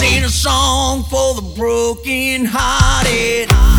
sing a song for the broken hearted.